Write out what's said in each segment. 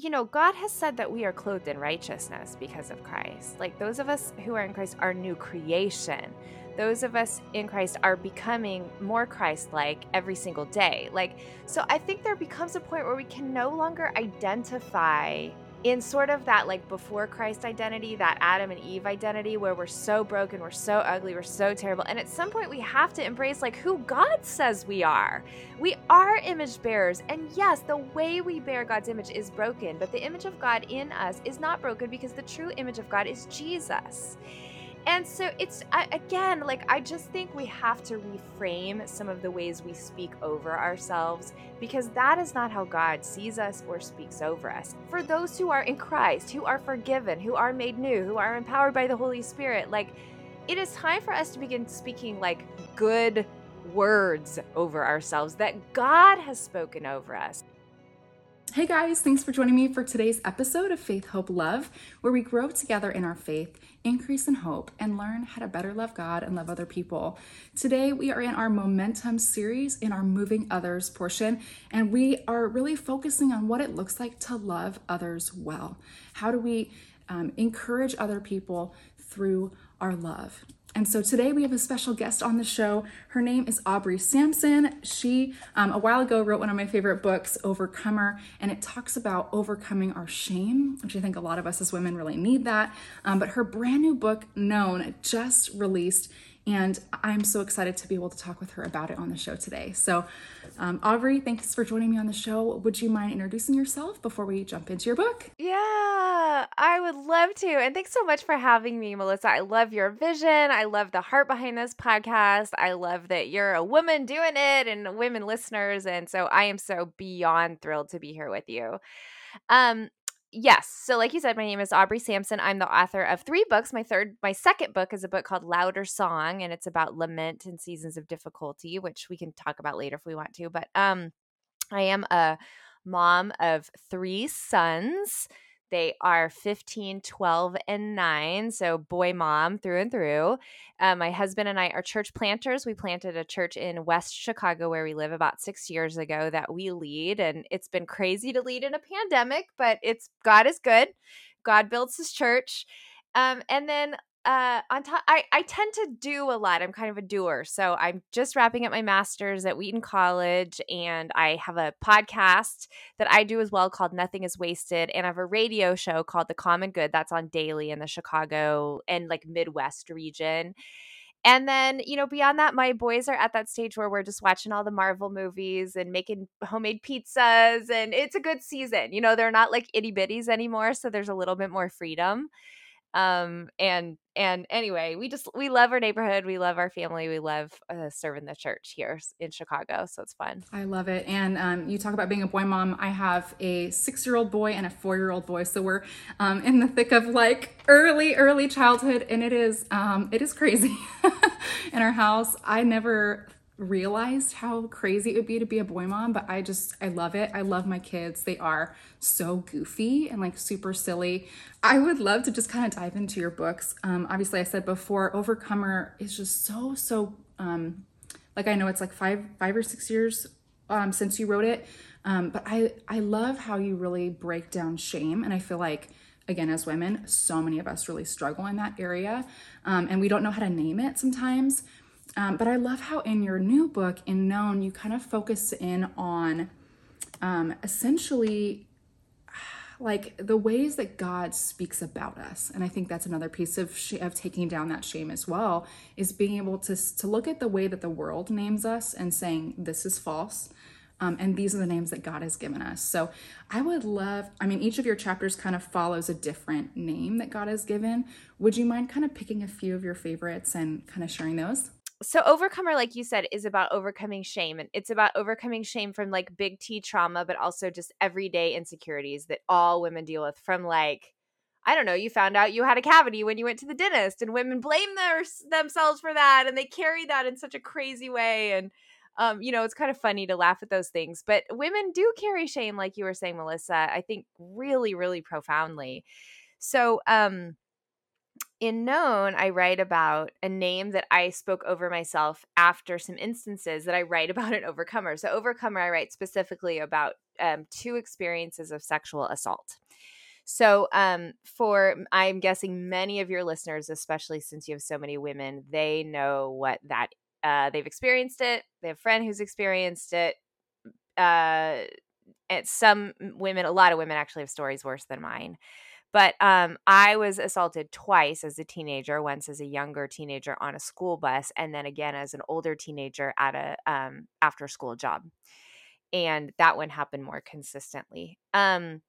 you know, God has said that we are clothed in righteousness because of Christ. Like those of us who are in Christ are new creation. Those of us in Christ are becoming more Christ like every single day. Like, so I think there becomes a point where we can no longer identify in sort of that like before Christ identity, that Adam and Eve identity, where we're so broken, we're so ugly, we're so terrible. And at some point, we have to embrace like who God says we are. We are image bearers. And yes, the way we bear God's image is broken, but the image of God in us is not broken because the true image of God is Jesus. And so it's again, like I just think we have to reframe some of the ways we speak over ourselves because that is not how God sees us or speaks over us. For those who are in Christ, who are forgiven, who are made new, who are empowered by the Holy Spirit, like it is time for us to begin speaking like good words over ourselves that God has spoken over us. Hey guys, thanks for joining me for today's episode of Faith, Hope, Love, where we grow together in our faith, increase in hope, and learn how to better love God and love other people. Today, we are in our momentum series in our moving others portion, and we are really focusing on what it looks like to love others well. How do we um, encourage other people through our love? And so today we have a special guest on the show. Her name is Aubrey Sampson. She, um, a while ago, wrote one of my favorite books, Overcomer, and it talks about overcoming our shame, which I think a lot of us as women really need that. Um, but her brand new book, Known, just released and I'm so excited to be able to talk with her about it on the show today. So, um, Aubrey, thanks for joining me on the show. Would you mind introducing yourself before we jump into your book? Yeah, I would love to. And thanks so much for having me, Melissa. I love your vision. I love the heart behind this podcast. I love that you're a woman doing it and women listeners. And so I am so beyond thrilled to be here with you. Um, yes. So, like you said, my name is Aubrey Sampson. I'm the author of three books. My third, my second book is a book called Louder Song, and it's about lament and seasons of difficulty, which we can talk about later if we want to. But um, I am a mom of three sons. They are 15, 12, and 9. So, boy, mom through and through. Uh, my husband and I are church planters. We planted a church in West Chicago where we live about six years ago that we lead. And it's been crazy to lead in a pandemic, but it's God is good. God builds his church. Um, and then uh on top I, I tend to do a lot i'm kind of a doer so i'm just wrapping up my master's at wheaton college and i have a podcast that i do as well called nothing is wasted and i have a radio show called the common good that's on daily in the chicago and like midwest region and then, you know, beyond that, my boys are at that stage where we're just watching all the Marvel movies and making homemade pizzas. And it's a good season. You know, they're not like itty bitties anymore. So there's a little bit more freedom um and and anyway we just we love our neighborhood we love our family we love uh, serving the church here in chicago so it's fun. I love it and um, you talk about being a boy mom i have a six year old boy and a four year old boy so we're um, in the thick of like early early childhood and it is um, it is crazy in our house. I never realized how crazy it would be to be a boy mom, but I just, I love it. I love my kids. They are so goofy and like super silly. I would love to just kind of dive into your books. Um, obviously, I said before, Overcomer is just so, so, um, like I know it's like five, five or six years um, since you wrote it. Um, but I, I love how you really break down shame. And I feel like, again, as women, so many of us really struggle in that area. Um, and we don't know how to name it sometimes. Um, but I love how in your new book, in Known, you kind of focus in on um, essentially like the ways that God speaks about us. And I think that's another piece of, sh- of taking down that shame as well, is being able to, to look at the way that the world names us and saying, this is false. Um, and these are the names that God has given us. So I would love, I mean, each of your chapters kind of follows a different name that God has given. Would you mind kind of picking a few of your favorites and kind of sharing those? So overcomer like you said is about overcoming shame and it's about overcoming shame from like big t trauma but also just everyday insecurities that all women deal with from like i don't know you found out you had a cavity when you went to the dentist and women blame their, themselves for that and they carry that in such a crazy way and um, you know it's kind of funny to laugh at those things but women do carry shame like you were saying melissa i think really really profoundly. So um in known i write about a name that i spoke over myself after some instances that i write about in overcomer. So overcomer i write specifically about um, two experiences of sexual assault. So um, for i'm guessing many of your listeners especially since you have so many women they know what that uh, they've experienced it. They have a friend who's experienced it. Uh, and some women a lot of women actually have stories worse than mine but um, I was assaulted twice as a teenager, once as a younger teenager on a school bus, and then again as an older teenager at a um, after school job. And that one happened more consistently. Um,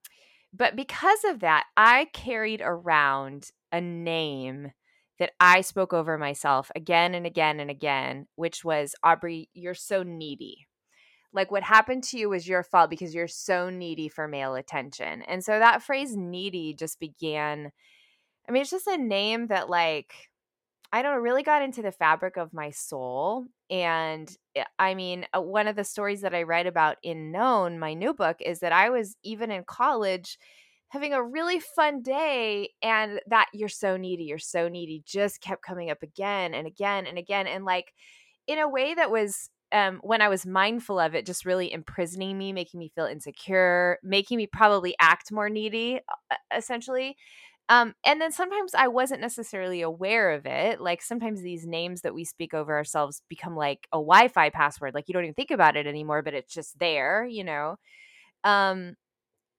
but because of that, I carried around a name that I spoke over myself again and again and again, which was Aubrey, you're so needy like what happened to you was your fault because you're so needy for male attention. And so that phrase needy just began I mean it's just a name that like I don't know really got into the fabric of my soul and eh, I mean uh, one of the stories that I write about in Known my new book is that I was even in college having a really fun day and that you're so needy you're so needy just kept coming up again and again and again and like in a way that was um, when I was mindful of it, just really imprisoning me, making me feel insecure, making me probably act more needy, essentially. Um, and then sometimes I wasn't necessarily aware of it. Like sometimes these names that we speak over ourselves become like a Wi Fi password. Like you don't even think about it anymore, but it's just there, you know? Um,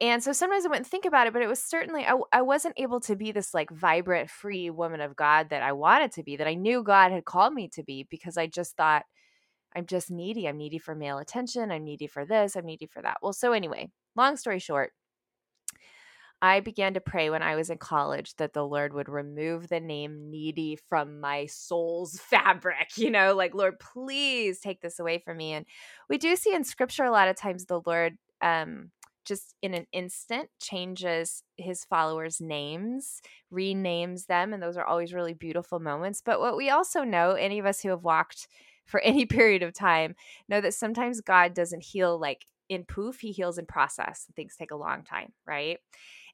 and so sometimes I wouldn't think about it, but it was certainly, I, I wasn't able to be this like vibrant, free woman of God that I wanted to be, that I knew God had called me to be, because I just thought, I'm just needy. I'm needy for male attention. I'm needy for this. I'm needy for that. Well, so anyway, long story short, I began to pray when I was in college that the Lord would remove the name needy from my soul's fabric. You know, like, Lord, please take this away from me. And we do see in scripture a lot of times the Lord um, just in an instant changes his followers' names, renames them. And those are always really beautiful moments. But what we also know, any of us who have walked for any period of time know that sometimes God doesn't heal like in poof, he heals in process. Things take a long time, right?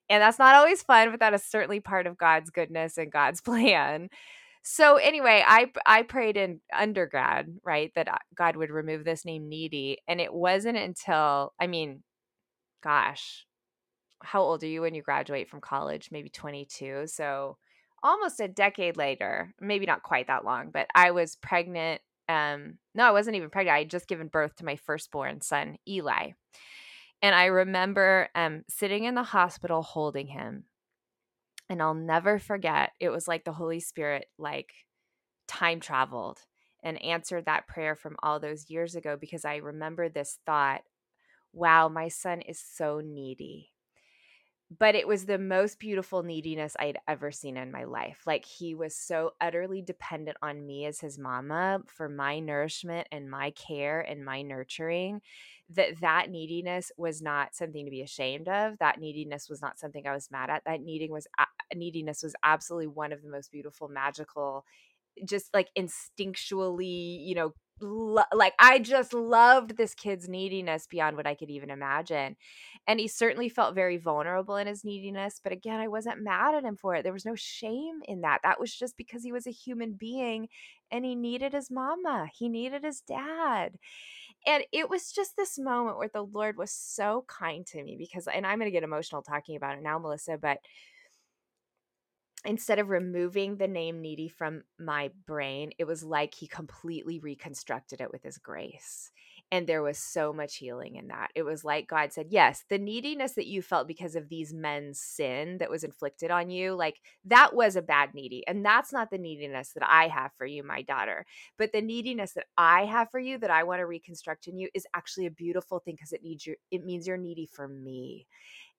And that's not always fun, but that is certainly part of God's goodness and God's plan. So anyway, I I prayed in undergrad, right, that uh, God would remove this name needy, and it wasn't until I mean, gosh, how old are you when you graduate from college? Maybe 22. So almost a decade later, maybe not quite that long, but I was pregnant um no i wasn't even pregnant i had just given birth to my firstborn son eli. And i remember um sitting in the hospital holding him. And i'll never forget it was like the holy spirit like time traveled and answered that prayer from all those years ago because i remember this thought wow my son is so needy but it was the most beautiful neediness I'd ever seen in my life. Like he was so utterly dependent on me as his mama for my nourishment and my care and my nurturing that that neediness was not something to be ashamed of. That neediness was not something I was mad at. That needing was neediness was absolutely one of the most beautiful magical just like instinctually, you know, lo- like I just loved this kid's neediness beyond what I could even imagine. And he certainly felt very vulnerable in his neediness, but again, I wasn't mad at him for it. There was no shame in that. That was just because he was a human being and he needed his mama. He needed his dad. And it was just this moment where the Lord was so kind to me because and I'm going to get emotional talking about it now, Melissa, but instead of removing the name needy from my brain, it was like he completely reconstructed it with his grace. And there was so much healing in that. It was like God said, Yes, the neediness that you felt because of these men's sin that was inflicted on you, like that was a bad needy. And that's not the neediness that I have for you, my daughter. But the neediness that I have for you that I want to reconstruct in you is actually a beautiful thing because it needs you, it means you're needy for me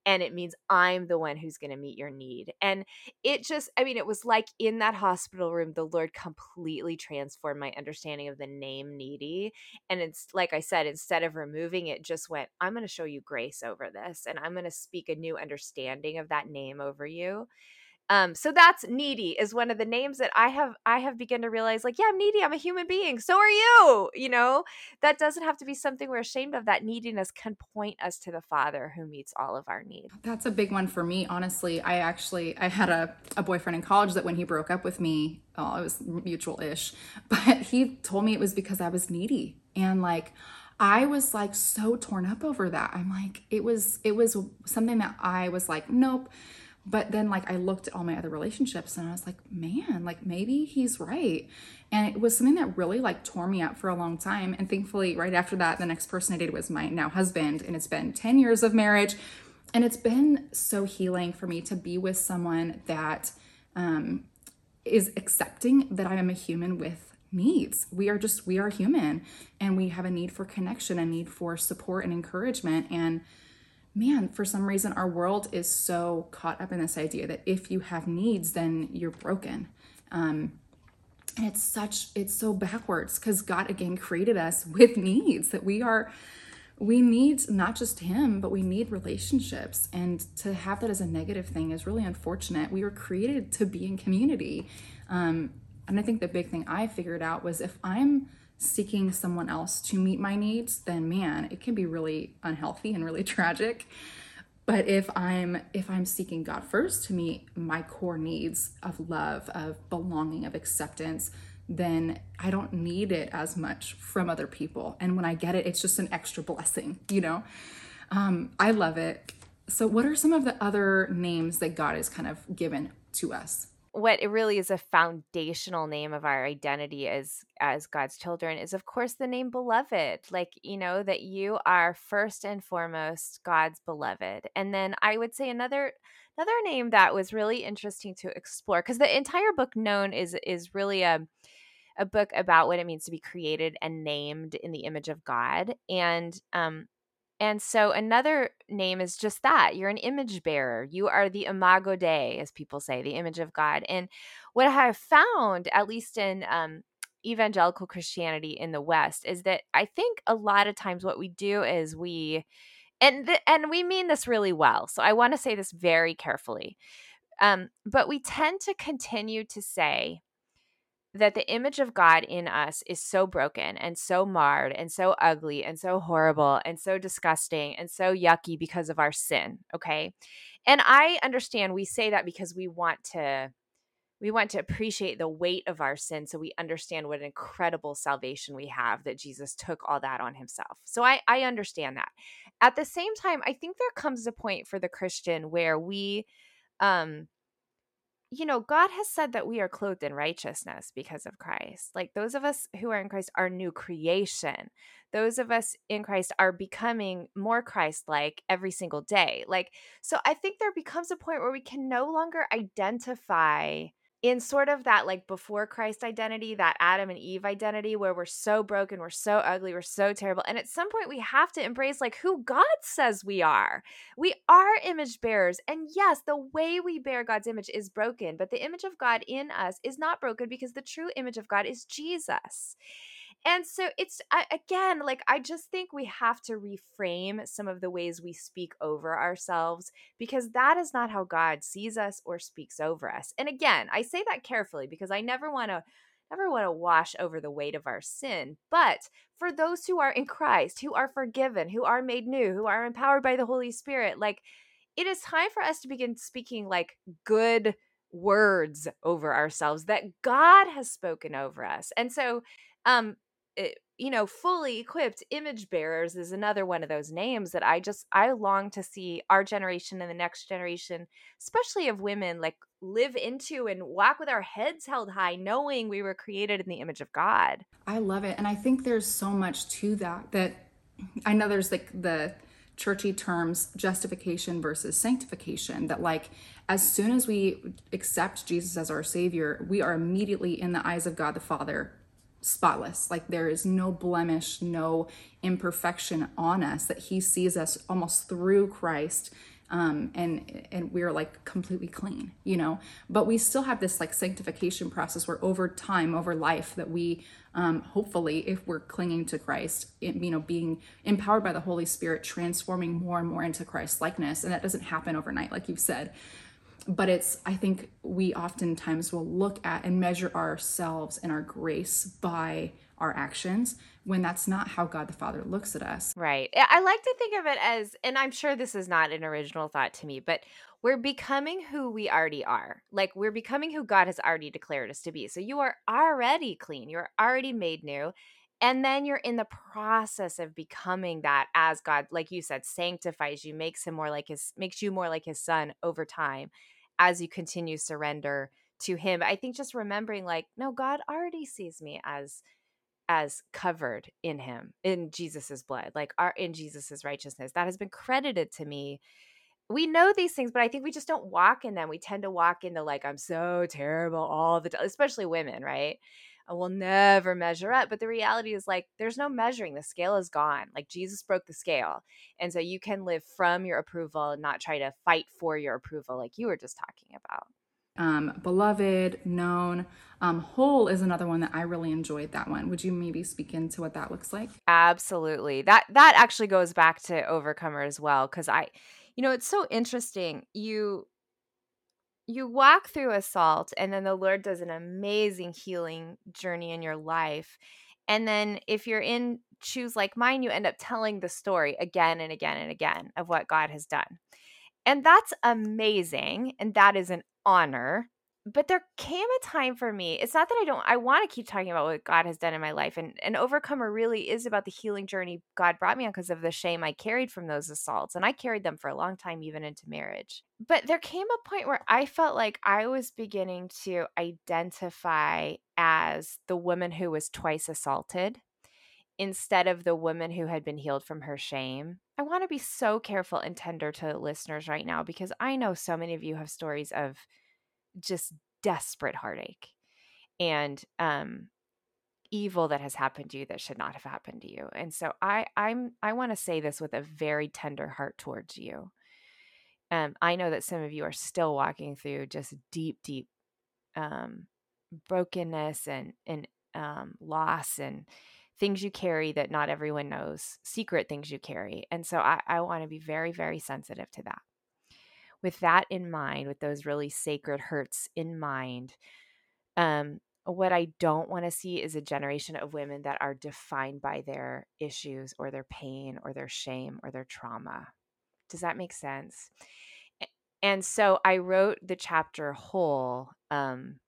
and it means I'm the one who's going to meet your need. And it just, I mean, it was like in that hospital room, the Lord completely transformed my understanding of the name needy. And it's like I said, instead of removing it, just went, I'm going to show you grace over this and I'm going to speak a new understanding of that name over you. Um, so that's needy is one of the names that I have I have begun to realize like, yeah, I'm needy. I'm a human being. So are you. You know, that doesn't have to be something we're ashamed of. That neediness can point us to the Father who meets all of our needs. That's a big one for me, honestly. I actually I had a, a boyfriend in college that when he broke up with me, oh, it was mutual ish, but he told me it was because I was needy. And like I was like so torn up over that. I'm like, it was it was something that I was like, nope but then like I looked at all my other relationships and I was like, man, like maybe he's right. And it was something that really like tore me up for a long time. And thankfully, right after that, the next person I dated was my now husband. And it's been 10 years of marriage. And it's been so healing for me to be with someone that um, is accepting that I am a human with needs. We are just, we are human and we have a need for connection, a need for support and encouragement. And man, for some reason, our world is so caught up in this idea that if you have needs, then you're broken. Um, and it's such, it's so backwards because God again created us with needs that we are, we need not just Him, but we need relationships. And to have that as a negative thing is really unfortunate. We were created to be in community. Um, and I think the big thing I figured out was if I'm seeking someone else to meet my needs, then man, it can be really unhealthy and really tragic. But if I'm if I'm seeking God first to meet my core needs of love, of belonging, of acceptance, then I don't need it as much from other people. And when I get it, it's just an extra blessing, you know? Um, I love it. So, what are some of the other names that God has kind of given to us? What it really is a foundational name of our identity as as God's children is of course the name beloved like you know that you are first and foremost God's beloved. And then I would say another another name that was really interesting to explore because the entire book known is is really a a book about what it means to be created and named in the image of God. And um and so another name is just that. You're an image bearer. You are the imago Dei, as people say, the image of God. And what I have found, at least in um, evangelical Christianity in the West, is that I think a lot of times what we do is we, and th- and we mean this really well. So I want to say this very carefully. Um, but we tend to continue to say, that the image of God in us is so broken and so marred and so ugly and so horrible and so disgusting and so yucky because of our sin, okay? And I understand we say that because we want to we want to appreciate the weight of our sin so we understand what an incredible salvation we have that Jesus took all that on himself. So I I understand that. At the same time, I think there comes a point for the Christian where we um you know, God has said that we are clothed in righteousness because of Christ. Like those of us who are in Christ are new creation. Those of us in Christ are becoming more Christ like every single day. Like, so I think there becomes a point where we can no longer identify in sort of that like before Christ identity, that Adam and Eve identity, where we're so broken, we're so ugly, we're so terrible. And at some point, we have to embrace like who God says we are. We are image bearers. And yes, the way we bear God's image is broken, but the image of God in us is not broken because the true image of God is Jesus. And so it's again, like I just think we have to reframe some of the ways we speak over ourselves because that is not how God sees us or speaks over us. And again, I say that carefully because I never want to never want to wash over the weight of our sin. But for those who are in Christ, who are forgiven, who are made new, who are empowered by the Holy Spirit, like it is time for us to begin speaking like good words over ourselves that God has spoken over us. And so um Eh, you know fully equipped image bearers is another one of those names that i just i long to see our generation and the next generation especially of women like live into and walk with our heads held high knowing we were created in the image of god. I love it and i think there's so much to that that i know there's like the churchy terms justification versus sanctification that like as soon as we accept jesus as our savior we are immediately in the eyes of god the father spotless. Like there is no blemish, no imperfection on us, that He sees us almost through Christ. Um, and and we're like completely clean, you know. But we still have this like sanctification process where over time, over life, that we um, hopefully, if we're clinging to Christ, it, you know, being empowered by the Holy Spirit, transforming more and more into Christ likeness, and that doesn't happen overnight, like you've said. But it's i think we oftentimes will look at and measure ourselves and our grace by our actions when that's not how God the Father looks at us. Right. I like to think of it as, and I'm sure this is not an original thought to me, but we're becoming who we already are. Like we're becoming who God has already declared us to be. So you are already clean, you're already made new. And then you're in the process of becoming that as God, like you said, sanctifies you, makes him more like his, makes you more like his son over time as you continue surrender to him. I think just remembering, like, no, God already sees me as as covered in him in jesus's blood like our in jesus's righteousness. That has been credited to me. We know these things but i think we just don't walk in them. We tend to walk into like i'm so terrible all the time especially women right I will never measure up. But the reality is, like, there's no measuring. The scale is gone. Like, Jesus broke the scale. And so you can live from your approval and not try to fight for your approval, like you were just talking about um, beloved, known. Um, whole is another one that I really enjoyed. That one. Would you maybe speak into what that looks like? Absolutely. That that actually goes back to Overcomer as well, because I, you know, it's so interesting. You you walk through assault, and then the Lord does an amazing healing journey in your life. And then if you're in choose like mine, you end up telling the story again and again and again of what God has done. And that's amazing. And that is an honor. But there came a time for me. It's not that I don't, I want to keep talking about what God has done in my life. And, and Overcomer really is about the healing journey God brought me on because of the shame I carried from those assaults. And I carried them for a long time, even into marriage. But there came a point where I felt like I was beginning to identify as the woman who was twice assaulted instead of the woman who had been healed from her shame. I want to be so careful and tender to listeners right now because I know so many of you have stories of just desperate heartache and um evil that has happened to you that should not have happened to you. And so I I'm I want to say this with a very tender heart towards you. Um I know that some of you are still walking through just deep deep um brokenness and and um loss and things you carry that not everyone knows, secret things you carry. And so I, I want to be very, very sensitive to that. With that in mind, with those really sacred hurts in mind, um, what I don't want to see is a generation of women that are defined by their issues or their pain or their shame or their trauma. Does that make sense? And so I wrote the chapter whole um,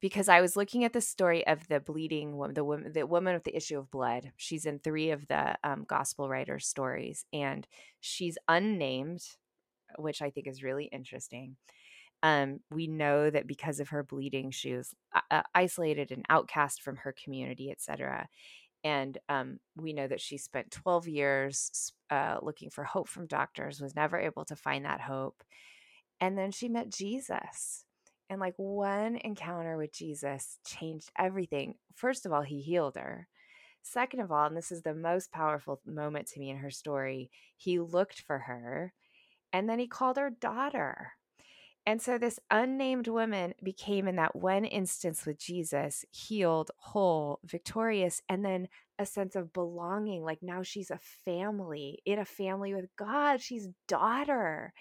because I was looking at the story of the bleeding woman, the woman, the woman with the issue of blood. She's in three of the um, gospel writers' stories, and she's unnamed, which I think is really interesting. Um, we know that because of her bleeding, she was uh, uh isolated and outcast from her community, etc. And um, we know that she spent 12 years uh, looking for hope from doctors, was never able to find that hope. And then she met Jesus and like one encounter with Jesus changed everything. First of all, he healed her. Second of all, and this is the most powerful moment to me in her story, he looked for her and then he called her daughter. And so this unnamed woman became, in that one instance with Jesus, healed, whole, victorious, and then a sense of belonging. Like now she's a family, in a family with God. She's daughter.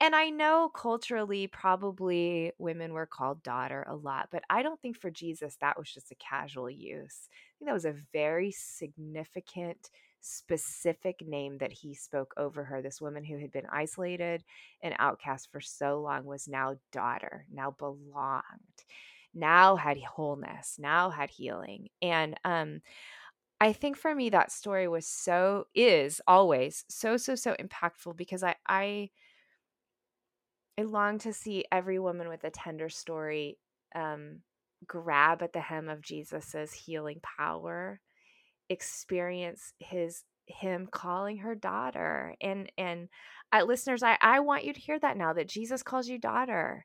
And I know culturally, probably women were called daughter a lot, but I don't think for Jesus that was just a casual use. I think that was a very significant, specific name that he spoke over her. This woman who had been isolated and outcast for so long was now daughter, now belonged, now had wholeness, now had healing. And, um, I think for me that story was so is always so so so impactful because I I I long to see every woman with a tender story um, grab at the hem of Jesus's healing power, experience his him calling her daughter and and uh, listeners I, I want you to hear that now that jesus calls you daughter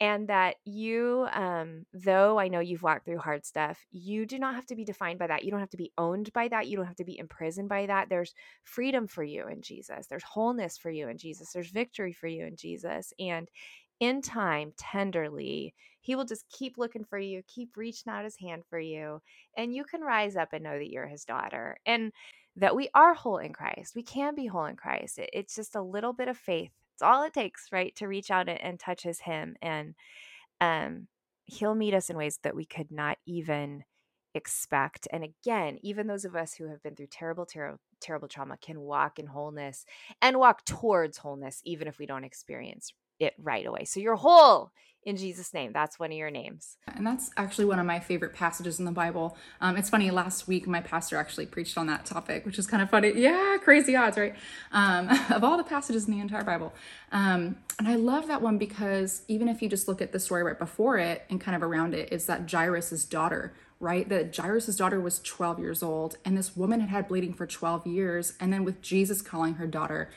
and that you um though i know you've walked through hard stuff you do not have to be defined by that. You don't have to be owned by that. You don't have to be imprisoned by that. There's freedom for you in jesus. There's wholeness for you in jesus. There's victory for you in jesus. And in time tenderly he will just keep looking for you keep reaching out his hand for you and you can rise up and know that you're his daughter and that we are whole in christ we can be whole in christ it's just a little bit of faith It's all it takes, right, to reach out and touch his hem and um he'll meet us in ways that we could not even expect. And again, even those of us who have been through terrible, terrible, terrible trauma can walk in wholeness and walk towards wholeness, even if we don't experience it right away. So you're whole in Jesus' name. That's one of your names. And that's actually one of my favorite passages in the Bible. Um, it's funny, last week my pastor actually preached on that topic, which is kind of funny. Yeah, crazy odds, right? Um, of all the passages in the entire Bible. Um, and I love that one because even if you just look at the story right before it and kind of around it, is that Jairus' daughter right? That Jairus' daughter was 12 years old, and this woman had had bleeding for 12 years, and then with Jesus calling her daughter.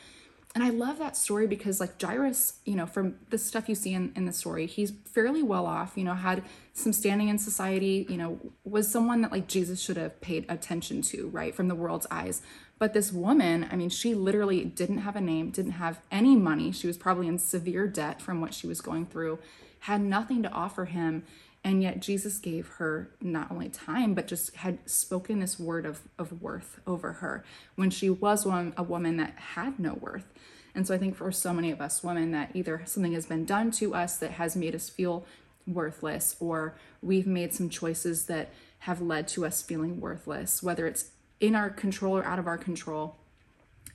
And I love that story because, like, Jairus, you know, from the stuff you see in, in the story, he's fairly well off, you know, had some standing in society, you know, was someone that, like, Jesus should have paid attention to, right, from the world's eyes. But this woman, I mean, she literally didn't have a name, didn't have any money. She was probably in severe debt from what she was going through, had nothing to offer him. And yet Jesus gave her not only time, but just had spoken this word of, of worth over her when she was one, a woman that had no worth. And so I think for so many of us women that either something has been done to us that has made us feel worthless, or we've made some choices that have led to us feeling worthless, whether it's in our control or out of our control.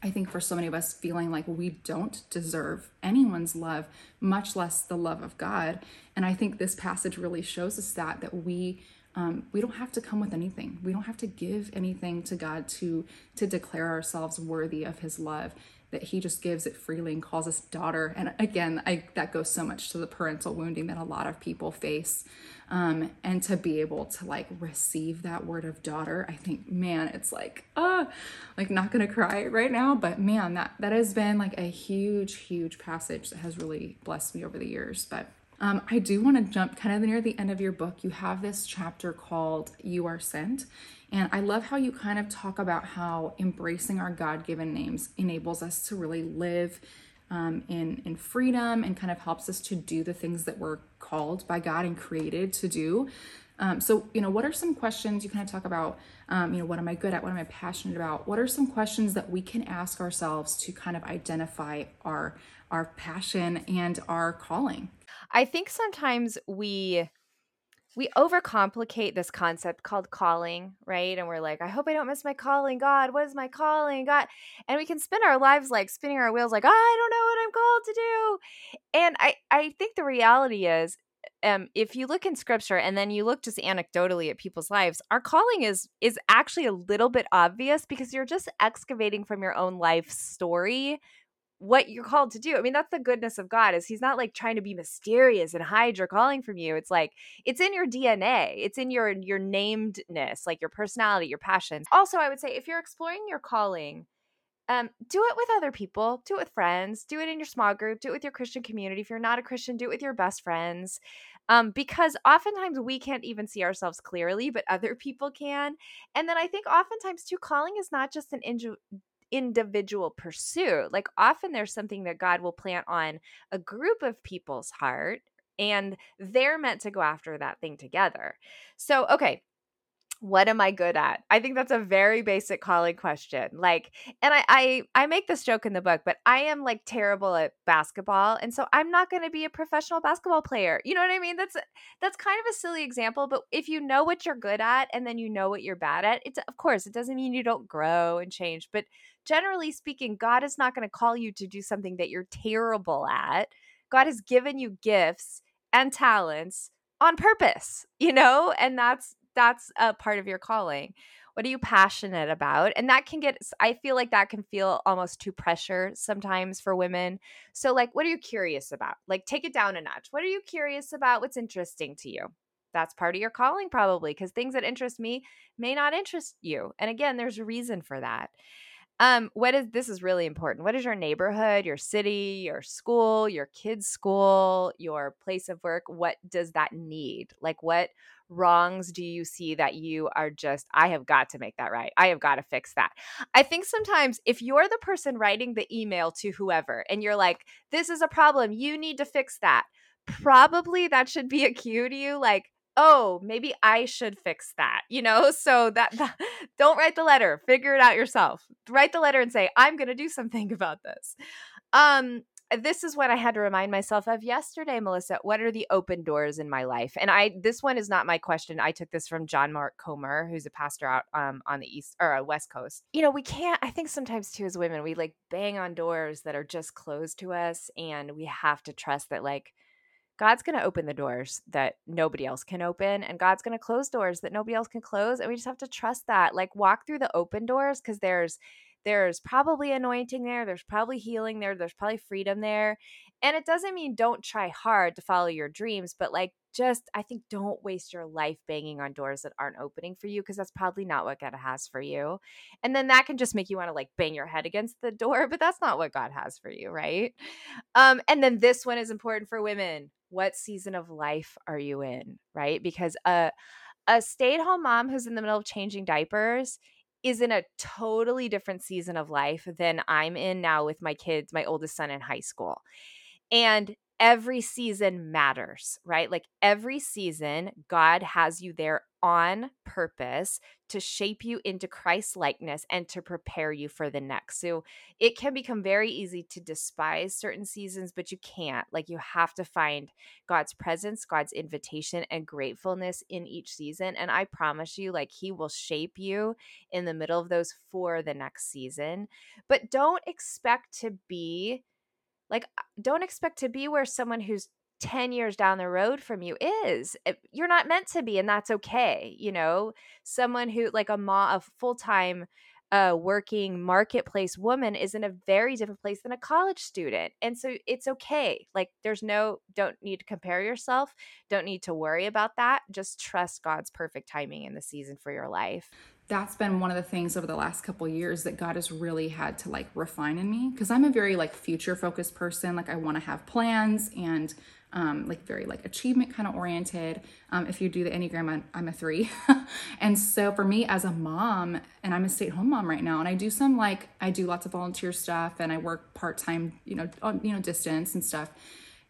I think for so many of us feeling like we don't deserve anyone's love, much less the love of God. And I think this passage really shows us that that we um, we don't have to come with anything. We don't have to give anything to God to to declare ourselves worthy of His love that he just gives it freely and calls us daughter. And again, I, that goes so much to the parental wounding that a lot of people face. Um, and to be able to like receive that word of daughter, I think, man, it's like, uh, like not gonna cry right now, but man, that that has been like a huge, huge passage that has really blessed me over the years. But um, I do want to jump kind of near the end of your book. You have this chapter called You Are Sent. And I love how you kind of talk about how embracing our God given names enables us to really live um, in, in freedom and kind of helps us to do the things that we're called by God and created to do. Um, so, you know, what are some questions you kind of talk about? Um, you know, what am I good at? What am I passionate about? What are some questions that we can ask ourselves to kind of identify our our passion and our calling? I think sometimes we we overcomplicate this concept called calling, right? And we're like, I hope I don't miss my calling, God. What is my calling, God? And we can spend our lives like spinning our wheels, like, I don't know what I'm called to do. And I, I think the reality is, um, if you look in scripture and then you look just anecdotally at people's lives, our calling is is actually a little bit obvious because you're just excavating from your own life story what you're called to do. I mean, that's the goodness of God is he's not like trying to be mysterious and hide your calling from you. It's like it's in your DNA. It's in your your namedness, like your personality, your passions. Also, I would say if you're exploring your calling, um, do it with other people, do it with friends, do it in your small group, do it with your Christian community. If you're not a Christian, do it with your best friends. Um, because oftentimes we can't even see ourselves clearly, but other people can. And then I think oftentimes too, calling is not just an individual pursuit. Like often there's something that God will plant on a group of people's heart and they're meant to go after that thing together. So, okay, what am I good at? I think that's a very basic calling question. Like, and I, I I make this joke in the book, but I am like terrible at basketball, and so I'm not going to be a professional basketball player. You know what I mean? That's that's kind of a silly example, but if you know what you're good at and then you know what you're bad at, it's of course it doesn't mean you don't grow and change, but generally speaking, God is not going to call you to do something that you're terrible at. God has given you gifts and talents on purpose, you know, and that's that's a part of your calling. What are you passionate about? And that can get I feel like that can feel almost too pressure sometimes for women. So like what are you curious about? Like take it down a notch. What are you curious about? What's interesting to you? That's part of your calling probably because things that interest me may not interest you. And again, there's a reason for that. Um, what is this is really important. What is your neighborhood, your city, your school, your kids' school, your place of work? What does that need? Like what wrongs do you see that you are just, I have got to make that right. I have got to fix that. I think sometimes if you're the person writing the email to whoever and you're like, this is a problem, you need to fix that. Probably that should be a cue to you, like, oh, maybe I should fix that, you know? So that, that don't write the letter, figure it out yourself. Write the letter and say, I'm going to do something about this. Um this is what I had to remind myself of yesterday, Melissa. What are the open doors in my life? And I this one is not my question. I took this from John Mark Comer, who's a pastor out um, on the east or uh, west coast. You know, we can't. I think sometimes too as women, we like bang on doors that are just closed to us, and we have to trust that like God's going to open the doors that nobody else can open, and God's going to close doors that nobody else can close. And we just have to trust that. Like, walk through the open doors because there's there's probably anointing there there's probably healing there there's probably freedom there and it doesn't mean don't try hard to follow your dreams but like just i think don't waste your life banging on doors that aren't opening for you because that's probably not what god has for you and then that can just make you want to like bang your head against the door but that's not what god has for you right? Um and then this one is important for women what season of life are you in right? Because a a stay-at-home mom who's in the middle of changing diapers is in a totally different season of life than I'm in now with my kids, my oldest son in high school. And every season matters, right? Like every season, God has you there on purpose to shape you into Christ likeness and to prepare you for the next. So it can become very easy to despise certain seasons, but you can't. Like you have to find God's presence, God's invitation, and gratefulness in each season. And I promise you, like He will shape you in the middle of those for the next season. But don't expect to be like, uh, don't expect to be where someone who's 10 years down the road from you is. You're not meant to be, and that's okay. You know, someone who, like a mom, a full time uh, working marketplace woman is in a very different place than a college student. And so it's okay. Like, there's no, don't need to compare yourself, don't need to worry about that. Just trust God's perfect timing in the season for your life that's been one of the things over the last couple years that God has really had to like refine in me because I'm a very like future focused person. Like I want to have plans and um, like very like achievement kind of oriented. Um, if you do the Enneagram, I'm, I'm a three. and so for me as a mom, and I'm a stay at home mom right now, and I do some like, I do lots of volunteer stuff and I work part time, you know, on, you know, distance and stuff.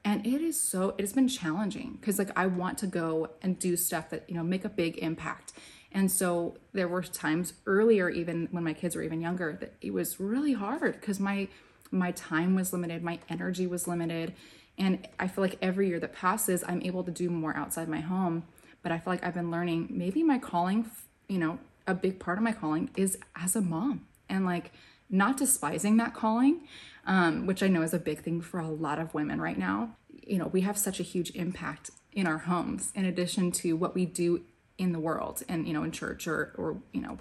And it is so, it has been challenging because like I want to go and do stuff that, you know, make a big impact. And so there were times earlier, even when my kids were even younger, that it was really hard because my my time was limited, my energy was limited. And I feel like every year that passes, I'm able to do more outside my home. But I feel like I've been learning maybe my calling, you know, a big part of my calling is as a mom and like not despising that calling, um, which I know is a big thing for a lot of women right now. You know, we have such a huge impact in our homes in addition to what we do in the world and you know in church or or you know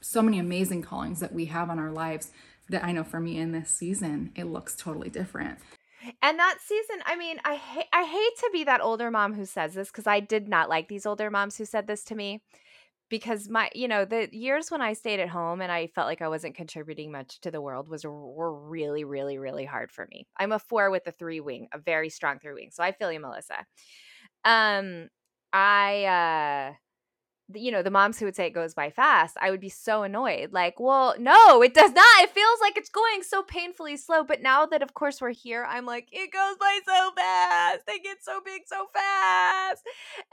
so many amazing callings that we have on our lives that I know for me in this season it looks totally different. And that season, I mean, I ha- I hate to be that older mom who says this cuz I did not like these older moms who said this to me because my you know the years when I stayed at home and I felt like I wasn't contributing much to the world was were really really really hard for me. I'm a 4 with a 3 wing, a very strong 3 wing. So I feel you Melissa. Um I uh you know, the moms who would say it goes by fast, I would be so annoyed. Like, well, no, it does not. It feels like it's going so painfully slow. But now that, of course, we're here, I'm like, it goes by so fast. They get so big so fast.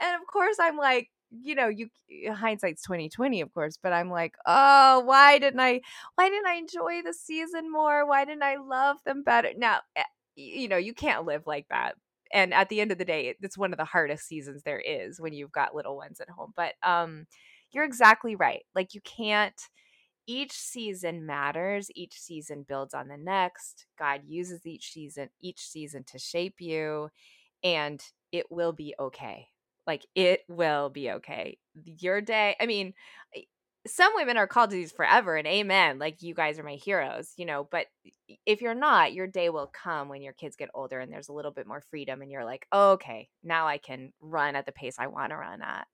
And of course, I'm like, you know, you hindsight's 2020, of course, but I'm like, oh, why didn't I why didn't I enjoy the season more? Why didn't I love them better? Now, eh, you know, you can't live like that and at the end of the day it's one of the hardest seasons there is when you've got little ones at home but um you're exactly right like you can't each season matters each season builds on the next god uses each season each season to shape you and it will be okay like it will be okay. Your day i mean some women are called to these forever and amen like you guys are my heroes you know but if you're not your day will come when your kids get older and there's a little bit more freedom and you're like oh, okay now i can run at the pace i want to run at.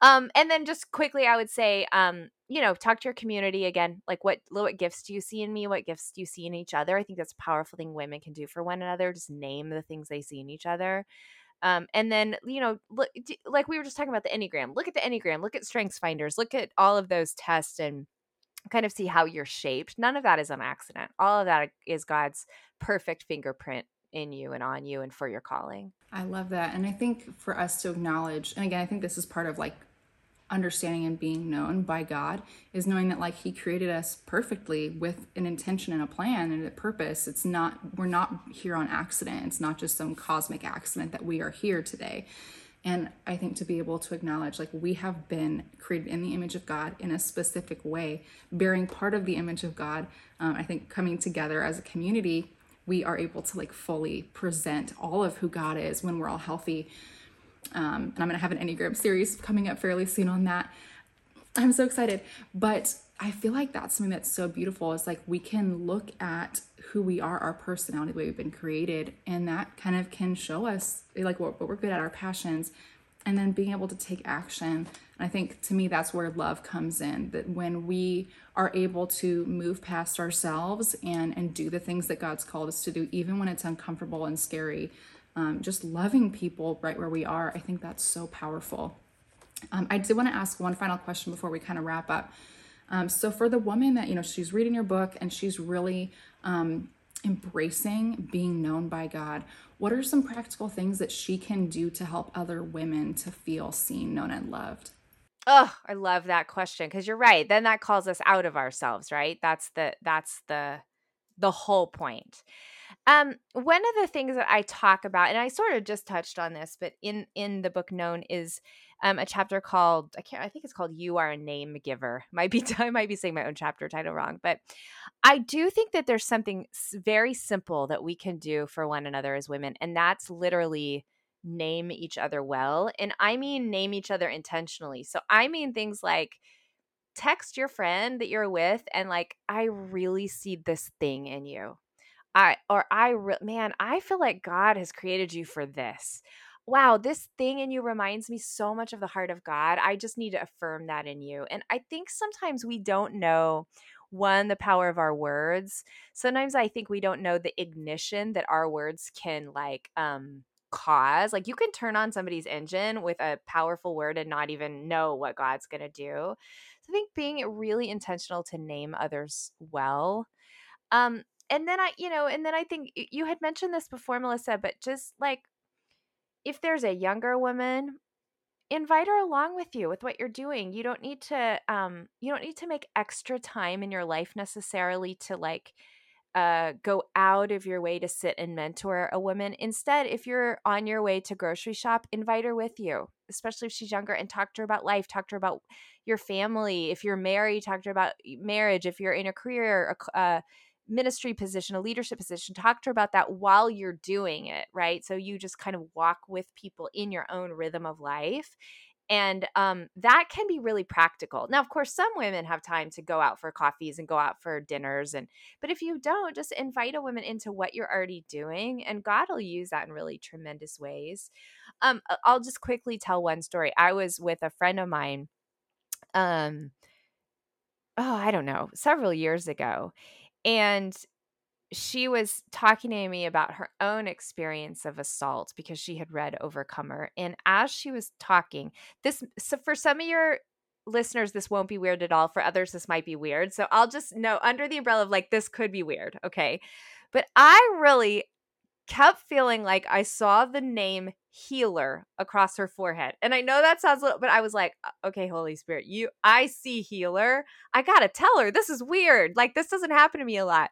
Um and then just quickly i would say um you know talk to your community again like what what gifts do you see in me? What gifts do you see in each other? I think that's a powerful thing women can do for one another just name the things they see in each other um, and then, you know, look, like we were just talking about the Enneagram, look at the Enneagram, look at Strengths Finders, look at all of those tests and kind of see how you're shaped. None of that is an accident. All of that is God's perfect fingerprint in you and on you and for your calling. I love that. And I think for us to acknowledge, and again, I think this is part of like understanding and being known by God is knowing that like he created us perfectly with an intention and a plan and a purpose. It's not we're not here on accident. It's not just some cosmic accident that we are here today. And I think to be able to acknowledge like we have been created in the image of God in a specific way, bearing part of the image of God. Um, I think coming together as a community, we are able to like fully present all of who God is when we're all healthy um, and I'm going to have an Enneagram series coming up fairly soon on that. I'm so excited. But I feel like that's something that's so beautiful It's like we can look at who we are, our personality, the way we've been created, and that kind of can show us like what, what we're good at, our passions, and then being able to take action. And I think to me, that's where love comes in that when we are able to move past ourselves and, and do the things that God's called us to do, even when it's uncomfortable and scary, um, just loving people right where we are. I think that's so powerful. Um, I did want to ask one final question before we kind of wrap up. Um, so, for the woman that, you know, she's reading your book and she's really um, embracing being known by God, what are some practical things that she can do to help other women to feel seen, known, and loved? Oh, I love that question because you're right. Then that calls us out of ourselves, right? That's the that's the the whole point. Um, one of the things that I talk about, and I sort of just touched on this, but in in the book known is um, a chapter called I can't I think it's called "You Are a Name Giver." Might be I might be saying my own chapter title wrong, but I do think that there's something very simple that we can do for one another as women, and that's literally name each other well, and I mean name each other intentionally. So I mean things like text your friend that you're with and like I really see this thing in you I or I re- man, I feel like God has created you for this. Wow, this thing in you reminds me so much of the heart of God. I just need to affirm that in you. And I think sometimes we don't know one the power of our words. Sometimes I think we don't know the ignition that our words can like um cause. Like you can turn on somebody's engine with a powerful word and not even know what God's going to do. So I think being really intentional to name others well um and then I, you know, and then I think you had mentioned this before, Melissa, but just like if there's a younger woman, invite her along with you with what you're doing. You don't need to, um, you don't need to make extra time in your life necessarily to like uh, go out of your way to sit and mentor a woman. Instead, if you're on your way to grocery shop, invite her with you, especially if she's younger, and talk to her about life. Talk to her about your family. If you're married, talk to her about marriage. If you're in a career, uh, ministry position, a leadership position, talk to her about that while you're doing it, right? So you just kind of walk with people in your own rhythm of life. And um, that can be really practical. Now, of course, some women have time to go out for coffees and go out for dinners, and but if you don't, just invite a woman into what you're already doing, and God will use that in really tremendous ways. Um, I'll just quickly tell one story. I was with a friend of mine, um, oh, I don't know, several years ago, and she was talking to me about her own experience of assault because she had read Overcomer. And as she was talking, this so for some of your listeners, this won't be weird at all. For others, this might be weird. So I'll just know under the umbrella of like, this could be weird. Okay. But I really kept feeling like I saw the name healer across her forehead. And I know that sounds a little, but I was like, okay, Holy Spirit, you, I see healer. I got to tell her this is weird. Like, this doesn't happen to me a lot.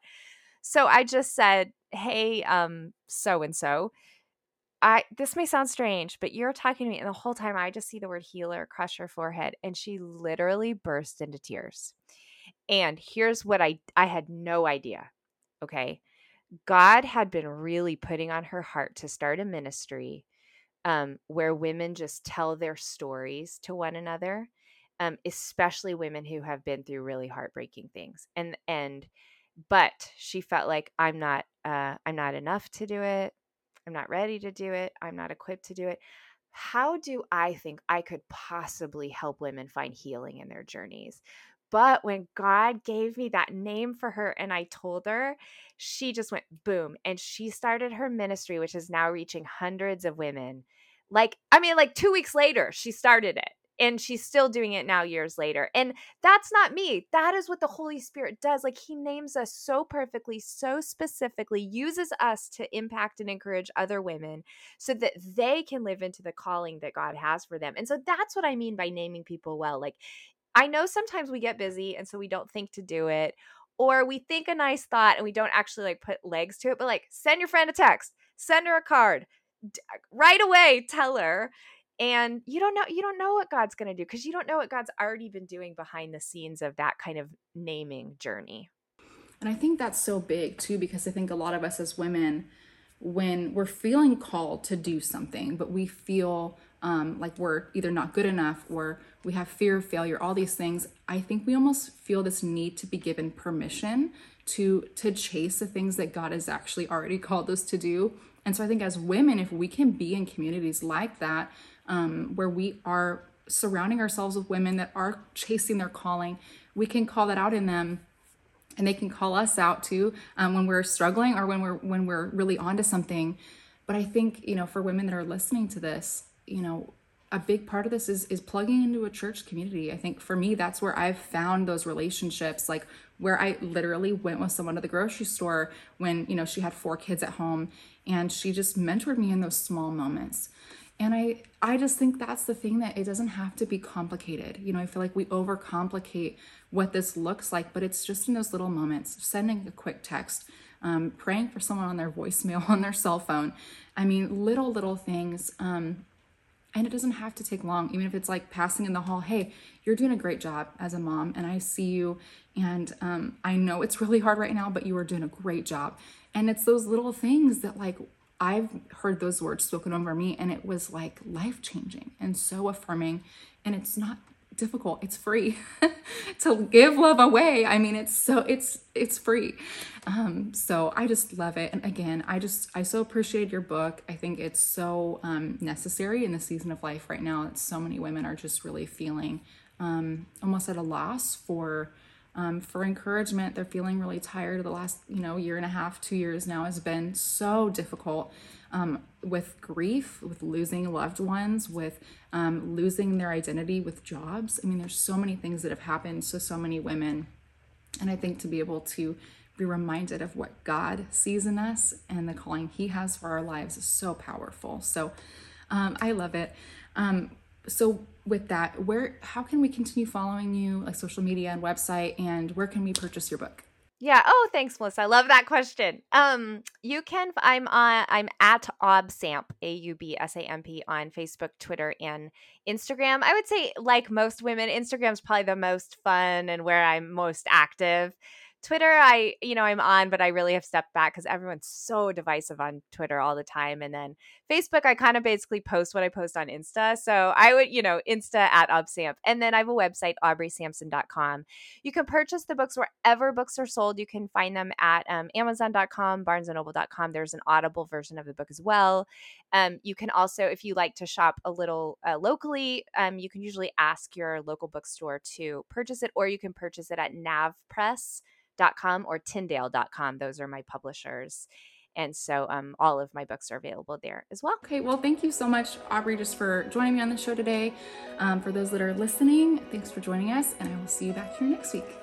So I just said, hey, um, so and so. I this may sound strange, but you're talking to me, and the whole time I just see the word healer across her forehead, and she literally burst into tears. And here's what I I had no idea. Okay. God had been really putting on her heart to start a ministry um, where women just tell their stories to one another, um, especially women who have been through really heartbreaking things. And and but she felt like I'm not uh, I'm not enough to do it. I'm not ready to do it. I'm not equipped to do it. How do I think I could possibly help women find healing in their journeys? But when God gave me that name for her and I told her, she just went boom. And she started her ministry, which is now reaching hundreds of women. Like, I mean, like two weeks later, she started it. and she's still doing it now years later. And that's not me. That is what the Holy Spirit does. Like he names us so perfectly, so specifically, uses us to impact and encourage other women so that they can live into the calling that God has for them. And so that's what I mean by naming people well. Like I know sometimes we get busy and so we don't think to do it or we think a nice thought and we don't actually like put legs to it, but like send your friend a text, send her a card, uh, right away tell her and you don't know you don't know what god's going to do because you don't know what god's already been doing behind the scenes of that kind of naming journey. And i think that's so big too because i think a lot of us as women when we're feeling called to do something but we feel um, like we're either not good enough or we have fear of failure all these things i think we almost feel this need to be given permission to to chase the things that god has actually already called us to do. And so I think as women, if we can be in communities like that, um, where we are surrounding ourselves with women that are chasing their calling, we can call that out in them and they can call us out too um, when we're struggling or when we're when we're really onto something. But i think you know for women that are listening to this you know a big part of this is is plugging into a church community. I think for me that's where I've found those relationships like where I literally went with someone to the grocery store when, you know, she had four kids at home and she just mentored me in those small moments. And I I just think that's the thing that it doesn't have to be complicated. You know, I feel like we overcomplicate what this looks like, but it's just in those little moments, sending a quick text, um, praying for someone on their voicemail on their cell phone. I mean, little little things. Um, and it doesn't have to take long, even if it's like passing in the hall, hey, you're doing a great job as a mom, and I see you. And um, I know it's really hard right now, but you are doing a great job. And it's those little things that, like, I've heard those words spoken over me, and it was like life changing and so affirming. And it's not difficult. It's free to give love away. I mean it's so it's it's free. Um so i just love it. And again i just i so appreciate your book. I think it's so um, necessary in the season of life right now that so many women are just really feeling um almost at a loss for um, for encouragement they're feeling really tired the last you know year and a half two years now has been so difficult um, with grief, with losing loved ones, with um, losing their identity with jobs. I mean, there's so many things that have happened to so many women. And I think to be able to be reminded of what God sees in us and the calling He has for our lives is so powerful. So um, I love it. Um, so with that, where how can we continue following you, like social media and website, and where can we purchase your book? Yeah. Oh, thanks, Melissa. I love that question. Um, you can. I'm on. I'm at Aubsamp, A U B S A M P, on Facebook, Twitter, and Instagram. I would say, like most women, Instagram's probably the most fun and where I'm most active. Twitter, I, you know, I'm on, but I really have stepped back because everyone's so divisive on Twitter all the time. And then Facebook, I kind of basically post what I post on Insta. So I would, you know, Insta at Aubsamp. And then I have a website, aubreysampson.com. You can purchase the books wherever books are sold. You can find them at um, amazon.com, barnesandnoble.com. There's an audible version of the book as well. Um, you can also, if you like to shop a little uh, locally, um, you can usually ask your local bookstore to purchase it, or you can purchase it at Nav Press tyndale.com or tyndale.com. Those are my publishers. And so um, all of my books are available there as well. Okay, well, thank you so much, Aubrey, just for joining me on the show today. Um, for those that are listening, thanks for joining us, and I will see you back here next week.